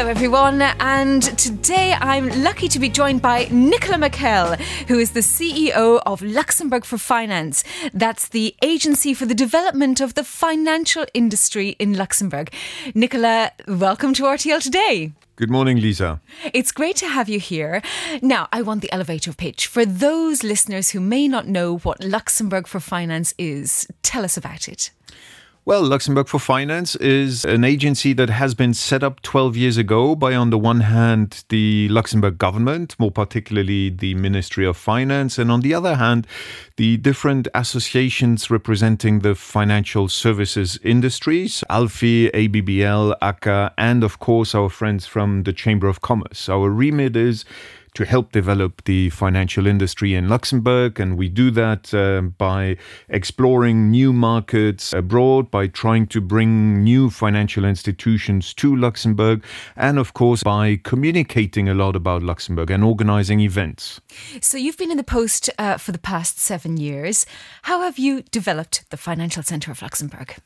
Hello, everyone, and today I'm lucky to be joined by Nicolas Mackel, who is the CEO of Luxembourg for Finance. That's the agency for the development of the financial industry in Luxembourg. Nicolas, welcome to RTL today. Good morning, Lisa. It's great to have you here. Now, I want the elevator pitch. For those listeners who may not know what Luxembourg for Finance is, tell us about it. Well, Luxembourg for Finance is an agency that has been set up 12 years ago by, on the one hand, the Luxembourg government, more particularly the Ministry of Finance, and on the other hand, the different associations representing the financial services industries, ALFI, ABBL, ACA, and of course our friends from the Chamber of Commerce. Our remit is to help develop the financial industry in Luxembourg. And we do that uh, by exploring new markets abroad, by trying to bring new financial institutions to Luxembourg, and of course, by communicating a lot about Luxembourg and organizing events. So you've been in the post uh, for the past seven years. How have you developed the Financial Centre of Luxembourg?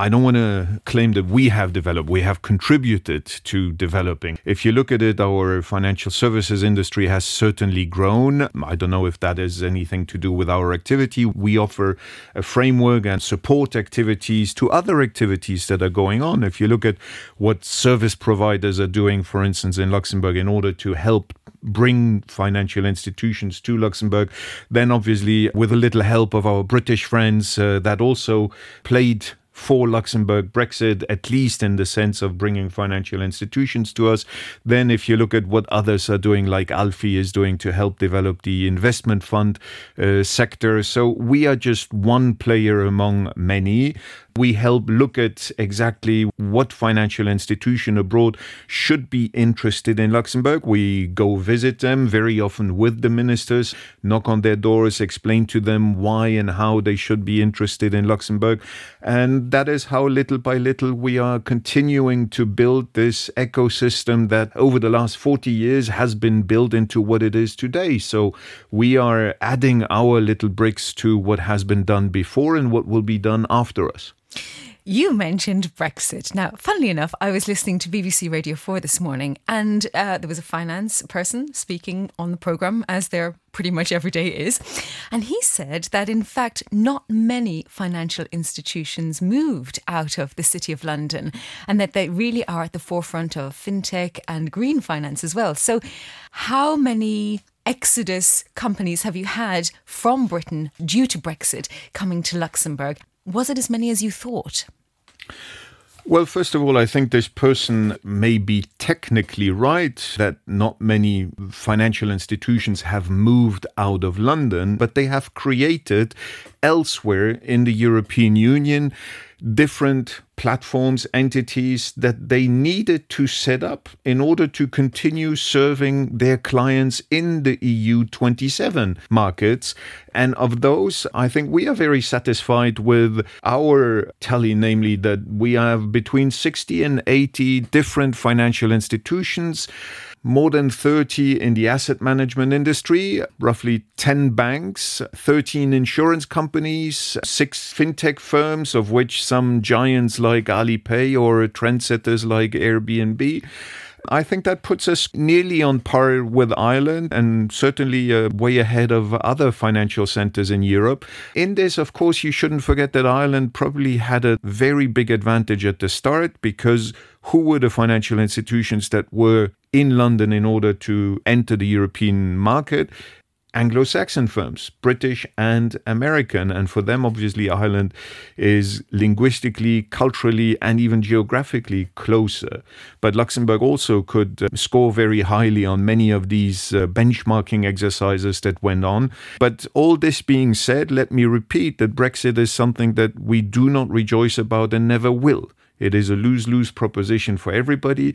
I don't want to claim that we have developed, we have contributed to developing. If you look at it, our financial services industry has certainly grown. I don't know if that has anything to do with our activity. We offer a framework and support activities to other activities that are going on. If you look at what service providers are doing, for instance, in Luxembourg, in order to help bring financial institutions to Luxembourg, then obviously with a little help of our British friends uh, that also played for Luxembourg Brexit, at least in the sense of bringing financial institutions to us. Then, if you look at what others are doing, like ALFI is doing to help develop the investment fund uh, sector. So, we are just one player among many. We help look at exactly what financial institution abroad should be interested in Luxembourg. We go visit them very often with the ministers, knock on their doors, explain to them why and how they should be interested in Luxembourg. And that is how little by little we are continuing to build this ecosystem that over the last 40 years has been built into what it is today. So we are adding our little bricks to what has been done before and what will be done after us. You mentioned Brexit. Now, funnily enough, I was listening to BBC Radio 4 this morning, and uh, there was a finance person speaking on the programme, as there pretty much every day is. And he said that, in fact, not many financial institutions moved out of the City of London, and that they really are at the forefront of fintech and green finance as well. So, how many exodus companies have you had from Britain due to Brexit coming to Luxembourg? Was it as many as you thought? Well, first of all, I think this person may be technically right that not many financial institutions have moved out of London, but they have created elsewhere in the European Union different platforms, entities that they needed to set up in order to continue serving their clients in the EU 27 markets. And of those, I think we are very satisfied with our tally, namely that we have between 60 and 80 different financial institutions more than 30 in the asset management industry, roughly 10 banks, 13 insurance companies, six fintech firms, of which some giants like Alipay or trendsetters like Airbnb. I think that puts us nearly on par with Ireland and certainly uh, way ahead of other financial centers in Europe. In this, of course, you shouldn't forget that Ireland probably had a very big advantage at the start because who were the financial institutions that were in London in order to enter the European market? Anglo Saxon firms, British and American. And for them, obviously, Ireland is linguistically, culturally, and even geographically closer. But Luxembourg also could uh, score very highly on many of these uh, benchmarking exercises that went on. But all this being said, let me repeat that Brexit is something that we do not rejoice about and never will. It is a lose lose proposition for everybody.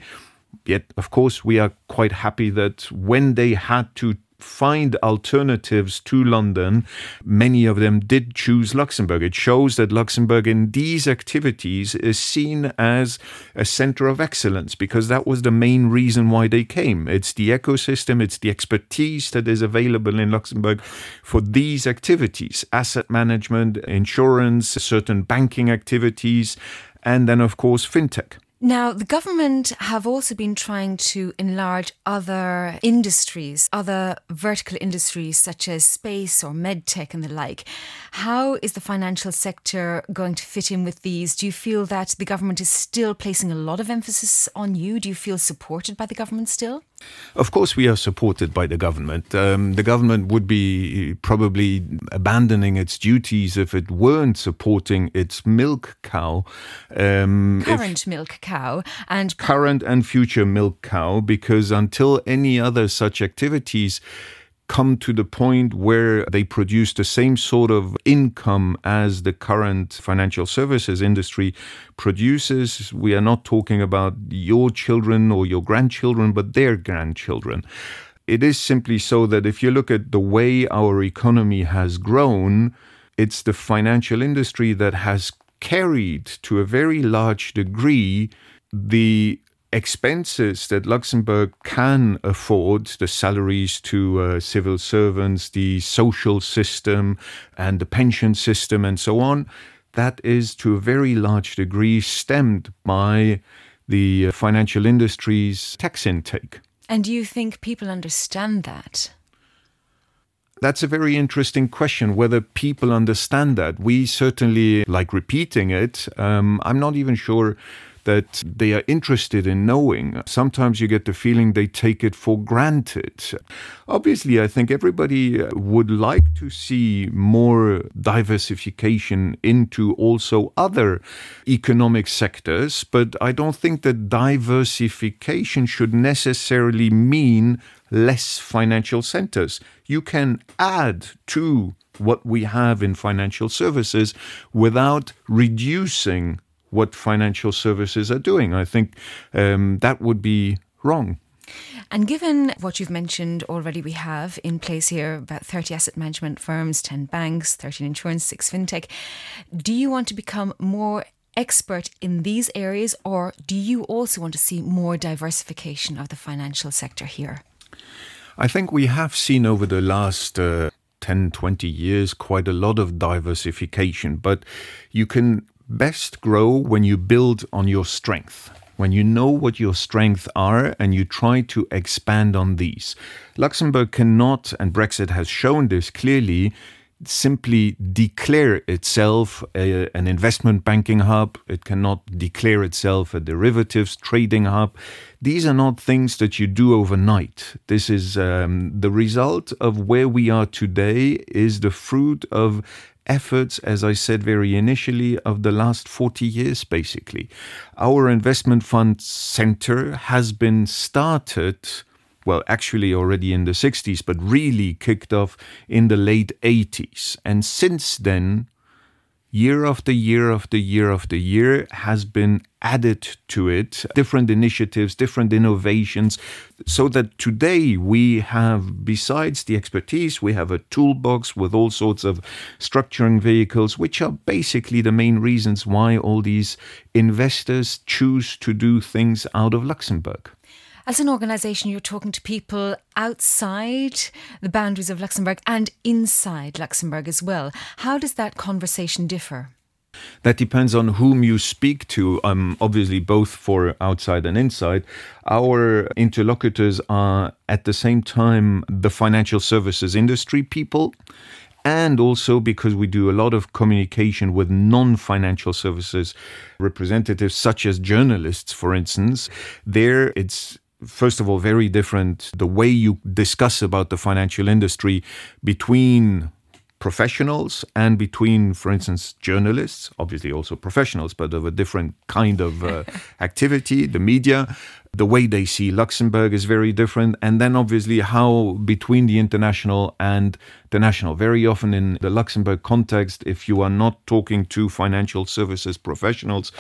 Yet, of course, we are quite happy that when they had to find alternatives to London, many of them did choose Luxembourg. It shows that Luxembourg in these activities is seen as a center of excellence because that was the main reason why they came. It's the ecosystem, it's the expertise that is available in Luxembourg for these activities asset management, insurance, certain banking activities, and then, of course, fintech. Now, the government have also been trying to enlarge other industries, other vertical industries such as space or medtech and the like. How is the financial sector going to fit in with these? Do you feel that the government is still placing a lot of emphasis on you? Do you feel supported by the government still? Of course, we are supported by the government. Um, the government would be probably abandoning its duties if it weren't supporting its milk cow. Um, current milk cow and current and future milk cow, because until any other such activities come to the point where they produce the same sort of income as the current financial services industry produces. We are not talking about your children or your grandchildren, but their grandchildren. It is simply so that if you look at the way our economy has grown, it's the financial industry that has carried to a very large degree the expenses that Luxembourg can afford, the salaries to uh, civil servants, the social system, and the pension system, and so on, that is to a very large degree stemmed by the uh, financial industry's tax intake. And do you think people understand that? That's a very interesting question whether people understand that. We certainly like repeating it. Um, I'm not even sure that they are interested in knowing. Sometimes you get the feeling they take it for granted. Obviously, I think everybody uh, would like to see more diversification into also other economic sectors, but I don't think that diversification should necessarily mean less financial centers. You can add to what we have in financial services without reducing what financial services are doing. I think um, that would be wrong. And given what you've mentioned already, we have in place here about 30 asset management firms, 10 banks, 13 insurance, 6 fintech. Do you want to become more expert in these areas, or do you also want to see more diversification of the financial sector here? I think we have seen over the last uh, 10, 20 years quite a lot of diversification, but you can best grow when you build on your strength when you know what your strengths are and you try to expand on these. Luxembourg cannot, and Brexit has shown this clearly, simply declare itself a, an investment banking hub. It cannot declare itself a derivatives trading hub. These are not things that you do overnight. This is um, the result of where we are today, is the fruit of efforts, as I said very initially, of the last 40 years, basically. Our investment fund center has been started, well, actually already in the 60s, but really kicked off in the late 80s. And since then, year after year after year after year has been added to it, different initiatives, different innovations, so that today we have, besides the expertise, we have a toolbox with all sorts of structuring vehicles, which are basically the main reasons why all these investors choose to do things out of Luxembourg. As an organisation, you're talking to people outside the boundaries of Luxembourg and inside Luxembourg as well. How does that conversation differ? That depends on whom you speak to. Um, obviously, both for outside and inside. Our interlocutors are at the same time the financial services industry people and also because we do a lot of communication with non financial services representatives, such as journalists, for instance. There, it's first of all, very different the way you discuss about the financial industry between professionals and between, for instance, journalists, obviously also professionals, but of a different kind of uh, activity, the media. The way they see Luxembourg is very different. And then, obviously, how between the international and the national. Very often in the Luxembourg context, if you are not talking to financial services professionals,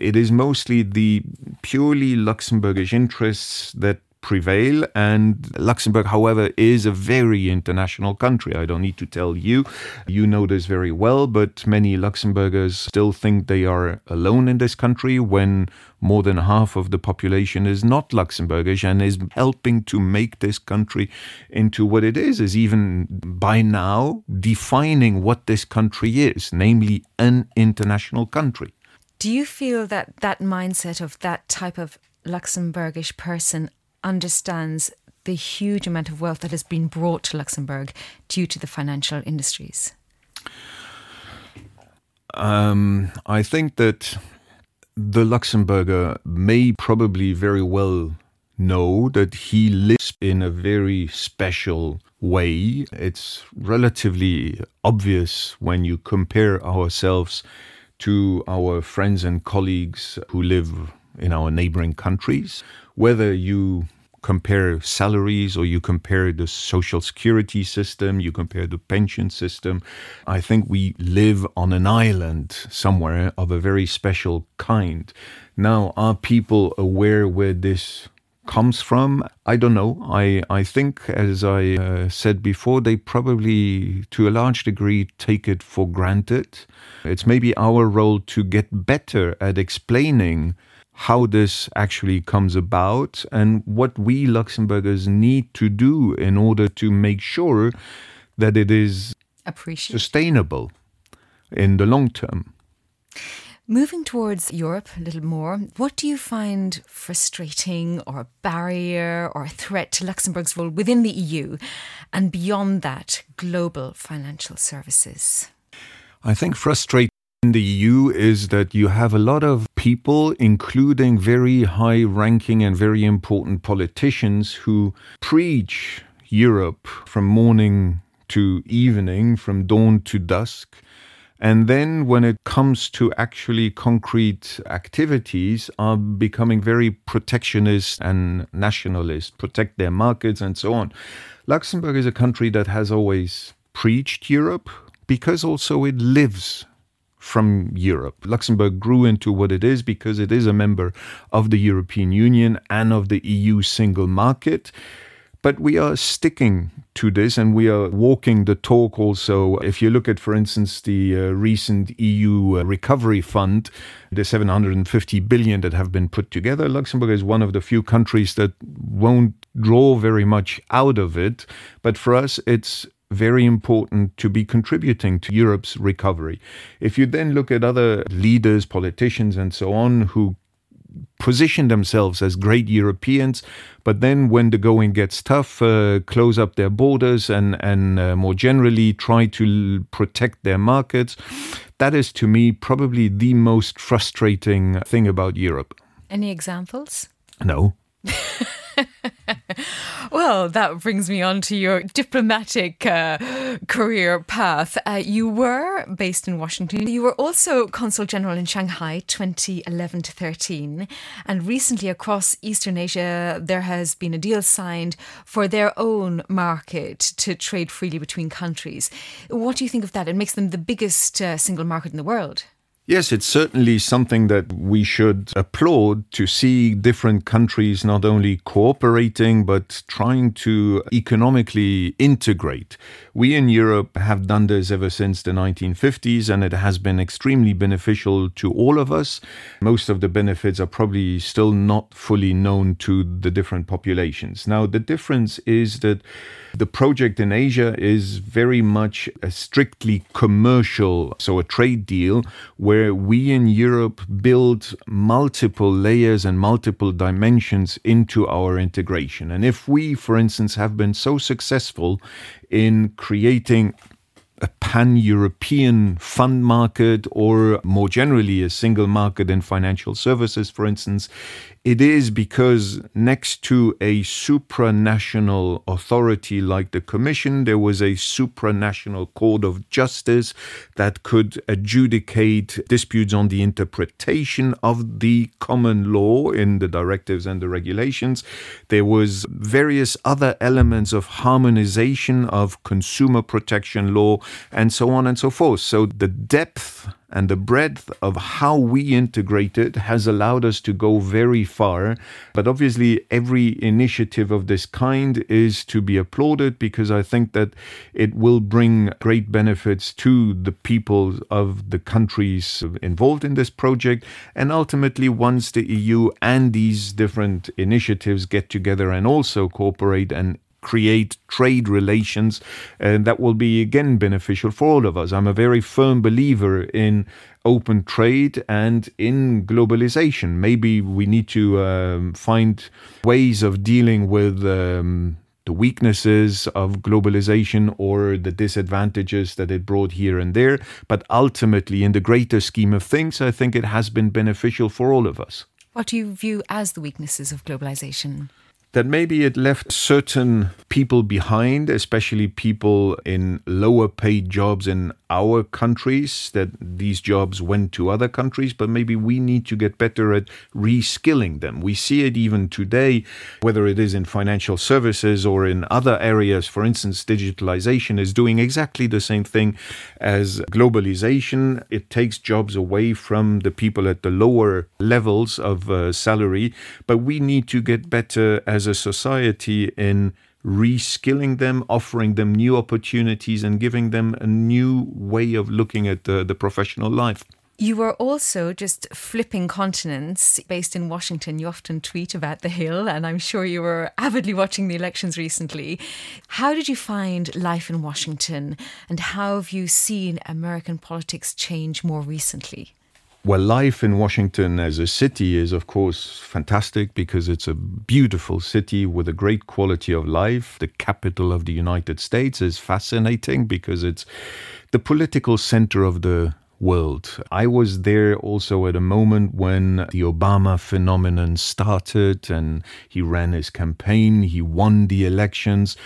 it is mostly the purely Luxembourgish interests that prevail. And Luxembourg, however, is a very international country. I don't need to tell you. You know this very well, but many Luxembourgers still think they are alone in this country when more than half of the population is not Luxembourgish and is helping to make this country into what it is, is even by now defining what this country is, namely an international country. Do you feel that that mindset of that type of Luxembourgish person understands the huge amount of wealth that has been brought to Luxembourg due to the financial industries? Um, I think that the Luxembourger may probably very well know that he lives in a very special way. It's relatively obvious when you compare ourselves to our friends and colleagues who live in our neighboring countries, whether you compare salaries or you compare the social security system, you compare the pension system. I think we live on an island somewhere of a very special kind. Now, are people aware where this comes from i don't know i i think as i uh, said before they probably to a large degree take it for granted it's maybe our role to get better at explaining how this actually comes about and what we Luxembourgers need to do in order to make sure that it is sustainable in the long term. Moving towards Europe a little more, what do you find frustrating or a barrier or a threat to Luxembourg's role within the EU and beyond that, global financial services? I think frustrating in the EU is that you have a lot of people, including very high ranking and very important politicians, who preach Europe from morning to evening, from dawn to dusk. And then when it comes to actually concrete activities are becoming very protectionist and nationalist, protect their markets and so on. Luxembourg is a country that has always preached Europe because also it lives from Europe. Luxembourg grew into what it is because it is a member of the European Union and of the EU single market. But we are sticking to this and we are walking the talk also. If you look at, for instance, the uh, recent EU uh, recovery fund, the 750 billion that have been put together, Luxembourg is one of the few countries that won't draw very much out of it. But for us, it's very important to be contributing to Europe's recovery. If you then look at other leaders, politicians, and so on, who position themselves as great Europeans, but then when the going gets tough, uh, close up their borders and, and uh, more generally try to protect their markets, that is to me probably the most frustrating thing about Europe. Any examples? No. well, that brings me on to your diplomatic uh, career path. Uh, you were based in Washington. You were also consul general in Shanghai 2011 to 13. And recently across Eastern Asia, there has been a deal signed for their own market to trade freely between countries. What do you think of that? It makes them the biggest uh, single market in the world. Yes, it's certainly something that we should applaud to see different countries not only cooperating but trying to economically integrate. We in Europe have done this ever since the 1950s and it has been extremely beneficial to all of us. Most of the benefits are probably still not fully known to the different populations. Now, the difference is that the project in Asia is very much a strictly commercial, so a trade deal, where we in Europe build multiple layers and multiple dimensions into our integration. And if we, for instance, have been so successful in creating a pan European fund market or more generally a single market in financial services, for instance, it is because next to a supranational authority like the Commission, there was a supranational court of justice that could adjudicate disputes on the interpretation of the common law in the directives and the regulations. There was various other elements of harmonization of consumer protection law and so on and so forth. So the depth and the breadth of how we integrate it has allowed us to go very far. But obviously, every initiative of this kind is to be applauded because I think that it will bring great benefits to the people of the countries involved in this project. And ultimately, once the EU and these different initiatives get together and also cooperate and create trade relations and that will be again beneficial for all of us. I'm a very firm believer in open trade and in globalization. Maybe we need to um, find ways of dealing with um, the weaknesses of globalization or the disadvantages that it brought here and there. But ultimately, in the greater scheme of things, I think it has been beneficial for all of us. What do you view as the weaknesses of globalization? That maybe it left certain people behind, especially people in lower paid jobs in our countries, that these jobs went to other countries, but maybe we need to get better at reskilling them. We see it even today, whether it is in financial services or in other areas. For instance, digitalization is doing exactly the same thing as globalization. It takes jobs away from the people at the lower levels of uh, salary, but we need to get better as a society in reskilling them, offering them new opportunities, and giving them a new way of looking at the, the professional life. You were also just flipping continents based in Washington. You often tweet about the Hill, and I'm sure you were avidly watching the elections recently. How did you find life in Washington, and how have you seen American politics change more recently? Well, life in Washington as a city is, of course, fantastic because it's a beautiful city with a great quality of life. The capital of the United States is fascinating because it's the political center of the world. I was there also at a moment when the Obama phenomenon started and he ran his campaign, he won the elections.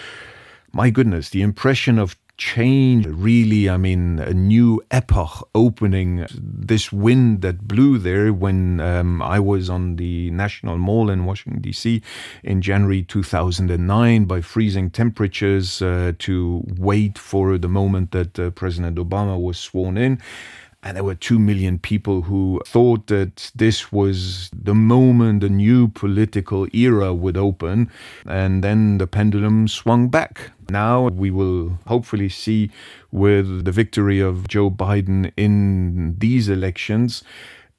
My goodness, the impression of change really i mean a new epoch opening. This wind that blew there when um, i was on the national mall in washington dc in january 2009 by freezing temperatures uh, to wait for the moment that uh, president obama was sworn in and there were 2 million people who thought that this was the moment a new political era would open. And then the pendulum swung back. Now we will hopefully see with the victory of Joe Biden in these elections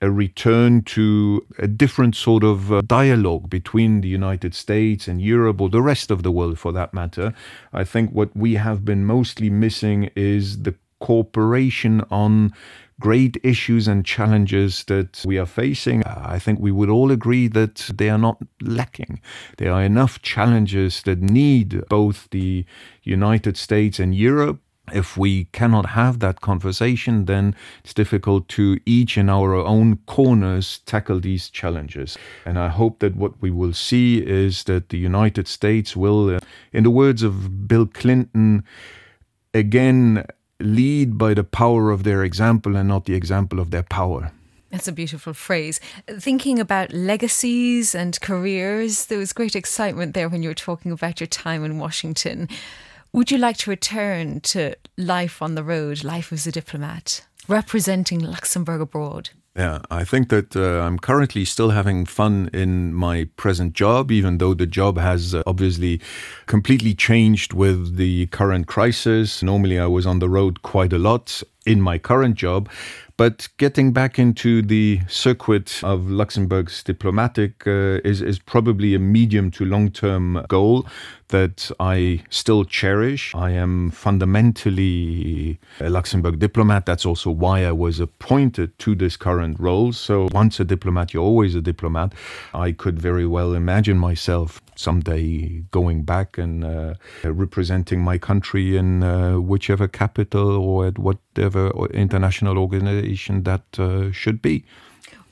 a return to a different sort of uh, dialogue between the United States and Europe or the rest of the world for that matter. I think what we have been mostly missing is the cooperation on great issues and challenges that we are facing, I think we would all agree that they are not lacking. There are enough challenges that need both the United States and Europe if we cannot have that conversation, then it's difficult to each in our own corners tackle these challenges. And I hope that what we will see is that the United States will, in the words of Bill Clinton, again lead by the power of their example and not the example of their power. That's a beautiful phrase. Thinking about legacies and careers, there was great excitement there when you were talking about your time in Washington. Would you like to return to life on the road, life as a diplomat, representing Luxembourg abroad? Yeah, I think that uh, I'm currently still having fun in my present job, even though the job has uh, obviously completely changed with the current crisis. Normally, I was on the road quite a lot in my current job, but getting back into the circuit of Luxembourg's diplomatic uh, is, is probably a medium to long term goal that I still cherish. I am fundamentally a Luxembourg diplomat. That's also why I was appointed to this current role. So once a diplomat, you're always a diplomat. I could very well imagine myself someday going back and uh, representing my country in uh, whichever capital or at whatever international organization that uh, should be.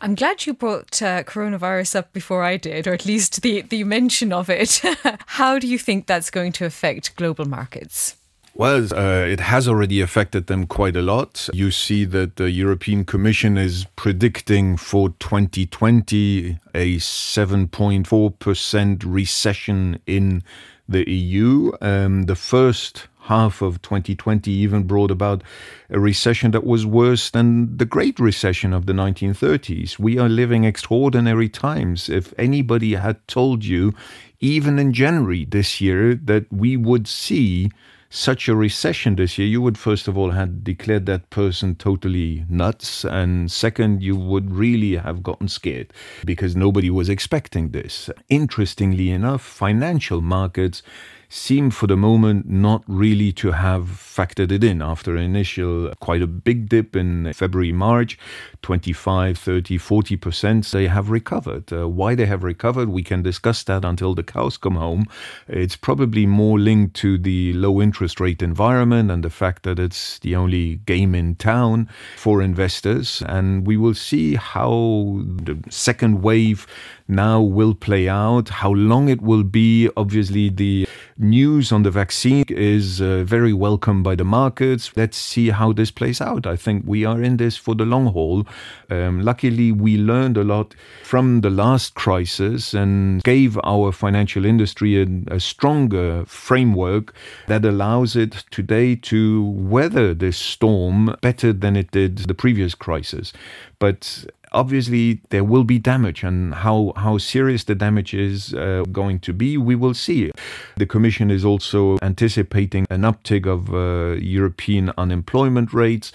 I'm glad you brought uh, coronavirus up before I did, or at least the, the mention of it. How do you think that's going to affect global markets? Well, uh, it has already affected them quite a lot. You see that the European Commission is predicting for 2020 a 7.4% recession in the EU. Um, the first half of 2020 even brought about a recession that was worse than the Great Recession of the 1930s. We are living extraordinary times. If anybody had told you, even in January this year, that we would see such a recession this year, you would first of all have declared that person totally nuts. And second, you would really have gotten scared because nobody was expecting this. Interestingly enough, financial markets seem for the moment not really to have factored it in after an initial quite a big dip in February, March, 25, 30, 40%. They have recovered. Uh, why they have recovered, we can discuss that until the cows come home. It's probably more linked to the low interest rate environment and the fact that it's the only game in town for investors. And we will see how the second wave now will play out. How long it will be, obviously, the news on the vaccine is uh, very welcome by the markets. Let's see how this plays out. I think we are in this for the long haul. Um, luckily, we learned a lot from the last crisis and gave our financial industry a, a stronger framework that allows it today to weather this storm better than it did the previous crisis. But obviously there will be damage and how how serious the damage is uh, going to be we will see. The commission is also anticipating an uptick of uh, european unemployment rates.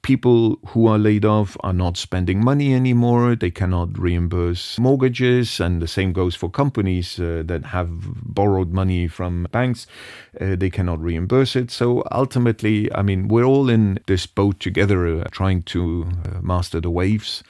People who are laid off are not spending money anymore. They cannot reimburse mortgages and the same goes for companies uh, that have borrowed money from banks. Uh, they cannot reimburse it. So ultimately i mean we're all in this boat together uh, trying to uh, master the waves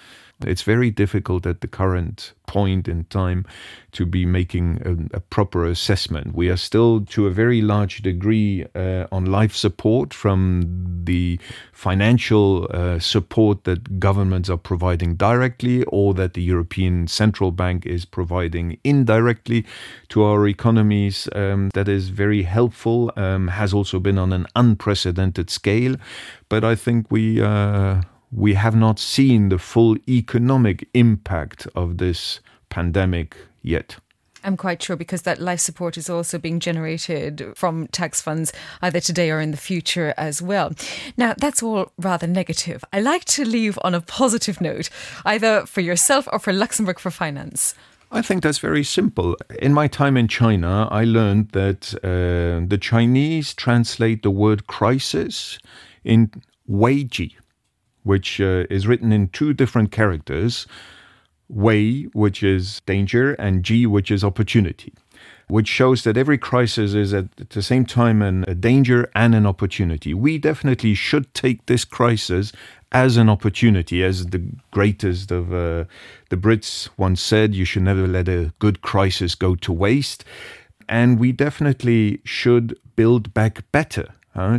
it's very difficult at the current point in time to be making a, a proper assessment. We are still, to a very large degree, uh, on life support from the financial uh, support that governments are providing directly or that the European Central Bank is providing indirectly to our economies. Um, that is very helpful, um, has also been on an unprecedented scale. But I think we. Uh, we have not seen the full economic impact of this pandemic yet. I'm quite sure because that life support is also being generated from tax funds either today or in the future as well. Now, that's all rather negative. I like to leave on a positive note, either for yourself or for Luxembourg for Finance. I think that's very simple. In my time in China, I learned that uh, the Chinese translate the word crisis in weiji which uh, is written in two different characters Wei, which is danger, and Ji, which is opportunity, which shows that every crisis is at the same time an, a danger and an opportunity. We definitely should take this crisis as an opportunity, as the greatest of uh, the Brits once said, you should never let a good crisis go to waste. And we definitely should build back better.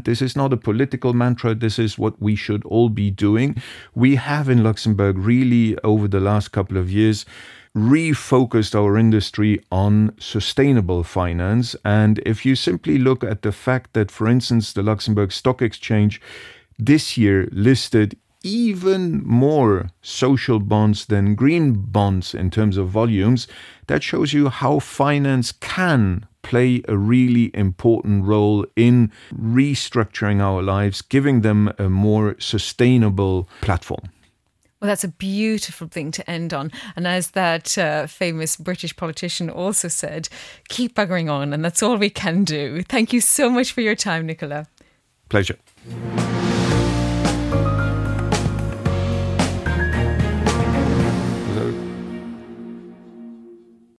This is not a political mantra. This is what we should all be doing. We have in Luxembourg really, over the last couple of years, refocused our industry on sustainable finance. And if you simply look at the fact that, for instance, the Luxembourg Stock Exchange this year listed even more social bonds than green bonds in terms of volumes, that shows you how finance can play a really important role in restructuring our lives, giving them a more sustainable platform. Well, that's a beautiful thing to end on. And as that uh, famous British politician also said, keep buggering on, and that's all we can do. Thank you so much for your time, Nicolas. Pleasure.